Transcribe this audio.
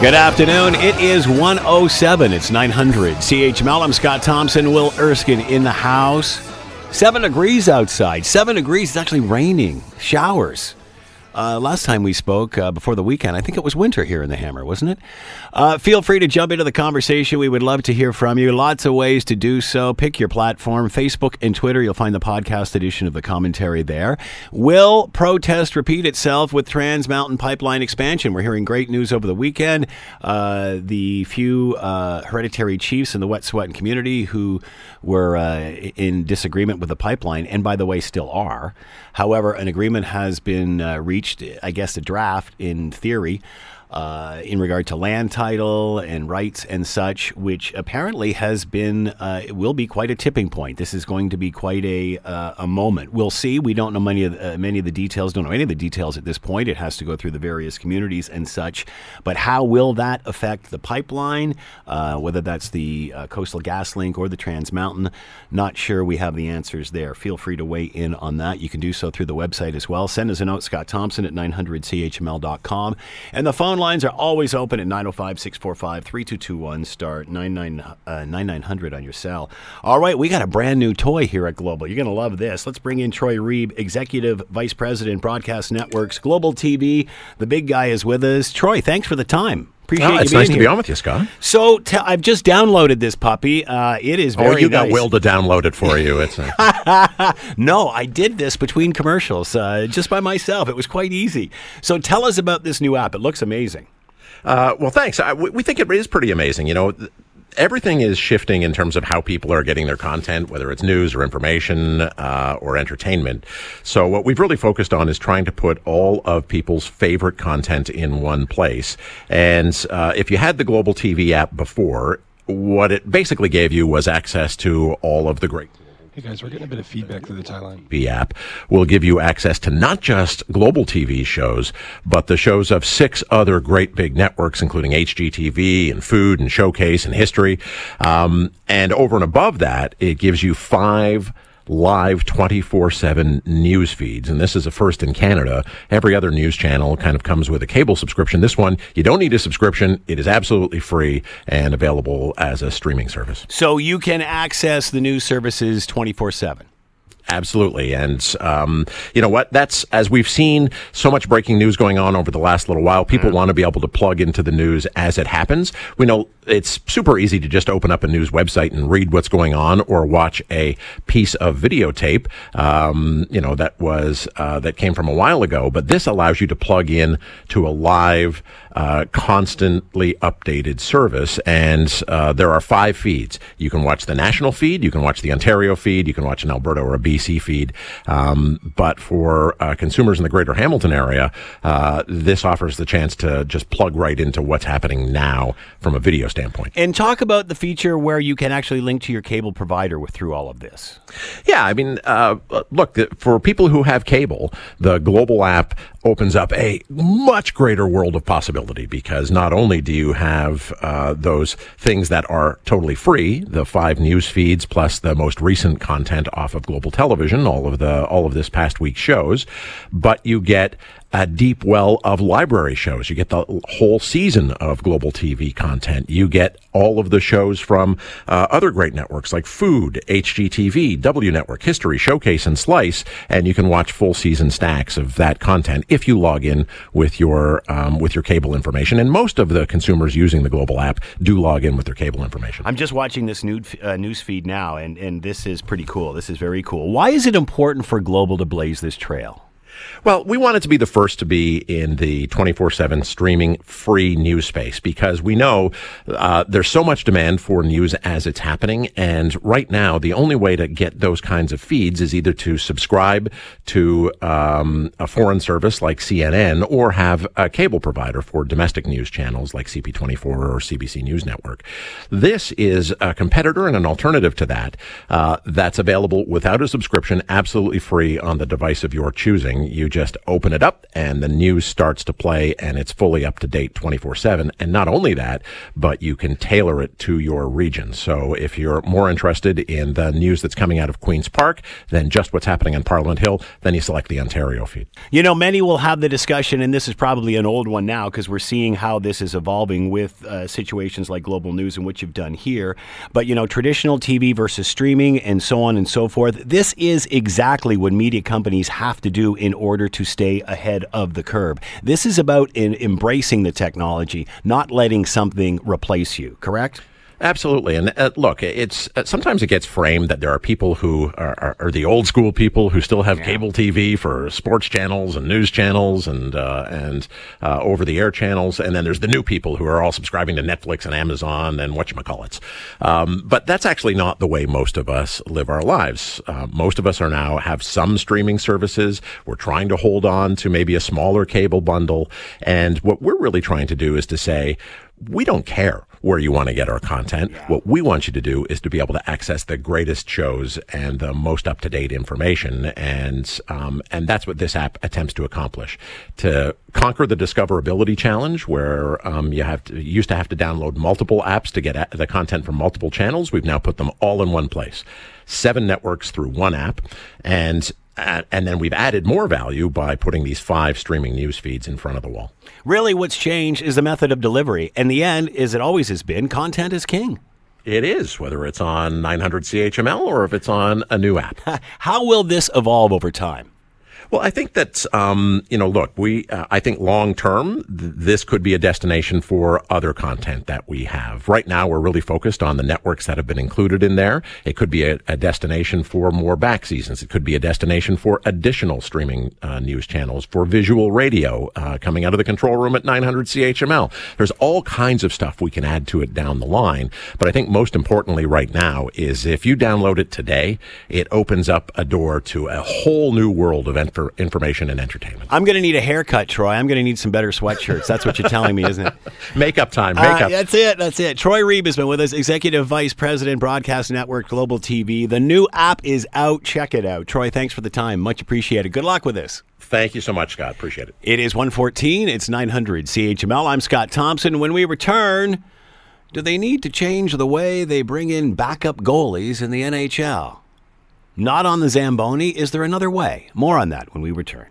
Good afternoon. It is 107. It's 900. CHML. I'm Scott Thompson. Will Erskine in the house. Seven degrees outside. Seven degrees. It's actually raining. Showers. Uh, last time we spoke uh, before the weekend, I think it was winter here in the Hammer, wasn't it? Uh, feel free to jump into the conversation. We would love to hear from you. Lots of ways to do so. Pick your platform Facebook and Twitter. You'll find the podcast edition of the commentary there. Will protest repeat itself with Trans Mountain Pipeline expansion? We're hearing great news over the weekend. Uh, the few uh, hereditary chiefs in the Wet Wet'suwet'en community who were uh, in disagreement with the pipeline, and by the way, still are. However, an agreement has been reached reached, I guess, a draft in theory uh, in regard to land title and rights and such, which apparently has been uh, will be quite a tipping point. This is going to be quite a uh, a moment. We'll see. We don't know many of the, uh, many of the details. Don't know any of the details at this point. It has to go through the various communities and such. But how will that affect the pipeline? Uh, whether that's the Coastal Gas Link or the Trans Mountain, not sure. We have the answers there. Feel free to weigh in on that. You can do so through the website as well. Send us a note, Scott Thompson at 900chml.com, and the phone lines are always open at 905 645 3221 star 9900 uh, on your cell. All right, we got a brand new toy here at Global. You're going to love this. Let's bring in Troy Reeb, Executive Vice President, Broadcast Networks, Global TV. The big guy is with us. Troy, thanks for the time. Appreciate oh, it's nice here. to be on with you, Scott. So i I've just downloaded this puppy. Uh, it is very. Oh, you nice. got Will to download it for you. It's a... no, I did this between commercials uh, just by myself. It was quite easy. So tell us about this new app. It looks amazing. Uh, well, thanks. I, we think it is pretty amazing. You know, everything is shifting in terms of how people are getting their content, whether it's news or information uh, or entertainment. So what we've really focused on is trying to put all of people's favorite content in one place. And uh, if you had the Global TV app before, what it basically gave you was access to all of the great Hey guys, we're getting a bit of feedback through the line. The app will give you access to not just global TV shows, but the shows of six other great big networks, including HGTV and Food and Showcase and History. Um, and over and above that, it gives you five live 24-7 news feeds. And this is a first in Canada. Every other news channel kind of comes with a cable subscription. This one, you don't need a subscription. It is absolutely free and available as a streaming service. So you can access the news services 24-7. Absolutely. And, um, you know what? That's, as we've seen so much breaking news going on over the last little while, people mm. want to be able to plug into the news as it happens. We know it's super easy to just open up a news website and read what's going on or watch a piece of videotape, um, you know, that was, uh, that came from a while ago. But this allows you to plug in to a live, uh, constantly updated service. And uh, there are five feeds. You can watch the national feed, you can watch the Ontario feed, you can watch an Alberta or a BC feed. Um, but for uh, consumers in the greater Hamilton area, uh, this offers the chance to just plug right into what's happening now from a video standpoint. And talk about the feature where you can actually link to your cable provider with, through all of this. Yeah, I mean, uh, look, for people who have cable, the global app opens up a much greater world of possibility because not only do you have uh, those things that are totally free, the five news feeds plus the most recent content off of global television, all of the all of this past week's shows, but you get a deep well of library shows. You get the whole season of global TV content. You get all of the shows from uh, other great networks like Food, HGTV, W Network, History, Showcase, and Slice, and you can watch full season stacks of that content if you log in with your um, with your cable information. And most of the consumers using the global app do log in with their cable information. I'm just watching this new, uh, news feed now, and and this is pretty cool. This is very cool. Why is it important for global to blaze this trail? Well, we wanted to be the first to be in the 24 7 streaming free news space because we know uh, there's so much demand for news as it's happening. And right now, the only way to get those kinds of feeds is either to subscribe to um, a foreign service like CNN or have a cable provider for domestic news channels like CP24 or CBC News Network. This is a competitor and an alternative to that uh, that's available without a subscription, absolutely free on the device of your choosing You just open it up and the news starts to play and it's fully up to date 24 7. And not only that, but you can tailor it to your region. So if you're more interested in the news that's coming out of Queen's Park than just what's happening on Parliament Hill, then you select the Ontario feed. You know, many will have the discussion, and this is probably an old one now because we're seeing how this is evolving with uh, situations like global news and what you've done here. But, you know, traditional TV versus streaming and so on and so forth. This is exactly what media companies have to do in order to stay ahead of the curve. This is about in embracing the technology, not letting something replace you, correct? Absolutely, and uh, look, it's uh, sometimes it gets framed that there are people who are, are, are the old school people who still have yeah. cable TV for sports channels and news channels and uh, and uh, over the air channels, and then there's the new people who are all subscribing to Netflix and Amazon and what whatchamacallits. Um, but that's actually not the way most of us live our lives. Uh, most of us are now have some streaming services. We're trying to hold on to maybe a smaller cable bundle, and what we're really trying to do is to say we don't care where you want to get our content. Yeah. What we want you to do is to be able to access the greatest shows and the most up to date information, and um, and that's what this app attempts to accomplish. To conquer the discoverability challenge, where um, you have to you used to have to download multiple apps to get the content from multiple channels. We've now put them all in one place. Seven networks through one app, and and then we've added more value by putting these five streaming news feeds in front of the wall. Really, what's changed is the method of delivery. And the end, as it always has been, content is king. It is, whether it's on 900 CHML or if it's on a new app. How will this evolve over time? Well, I think that um, you know, look, we uh, I think long term th- this could be a destination for other content that we have. Right now, we're really focused on the networks that have been included in there. It could be a, a destination for more back seasons. It could be a destination for additional streaming uh, news channels, for visual radio uh, coming out of the control room at 900 CHML. There's all kinds of stuff we can add to it down the line. But I think most importantly, right now, is if you download it today, it opens up a door to a whole new world of for information and entertainment. I'm going to need a haircut, Troy. I'm going to need some better sweatshirts. That's what you're telling me, isn't it? Makeup time. Makeup. Uh, that's it. That's it. Troy Reeb has been with us, Executive Vice President, Broadcast Network, Global TV. The new app is out. Check it out. Troy, thanks for the time. Much appreciated. Good luck with this. Thank you so much, Scott. Appreciate it. It is 114. It's 900 CHML. I'm Scott Thompson. When we return, do they need to change the way they bring in backup goalies in the NHL? Not on the Zamboni. Is there another way? More on that when we return.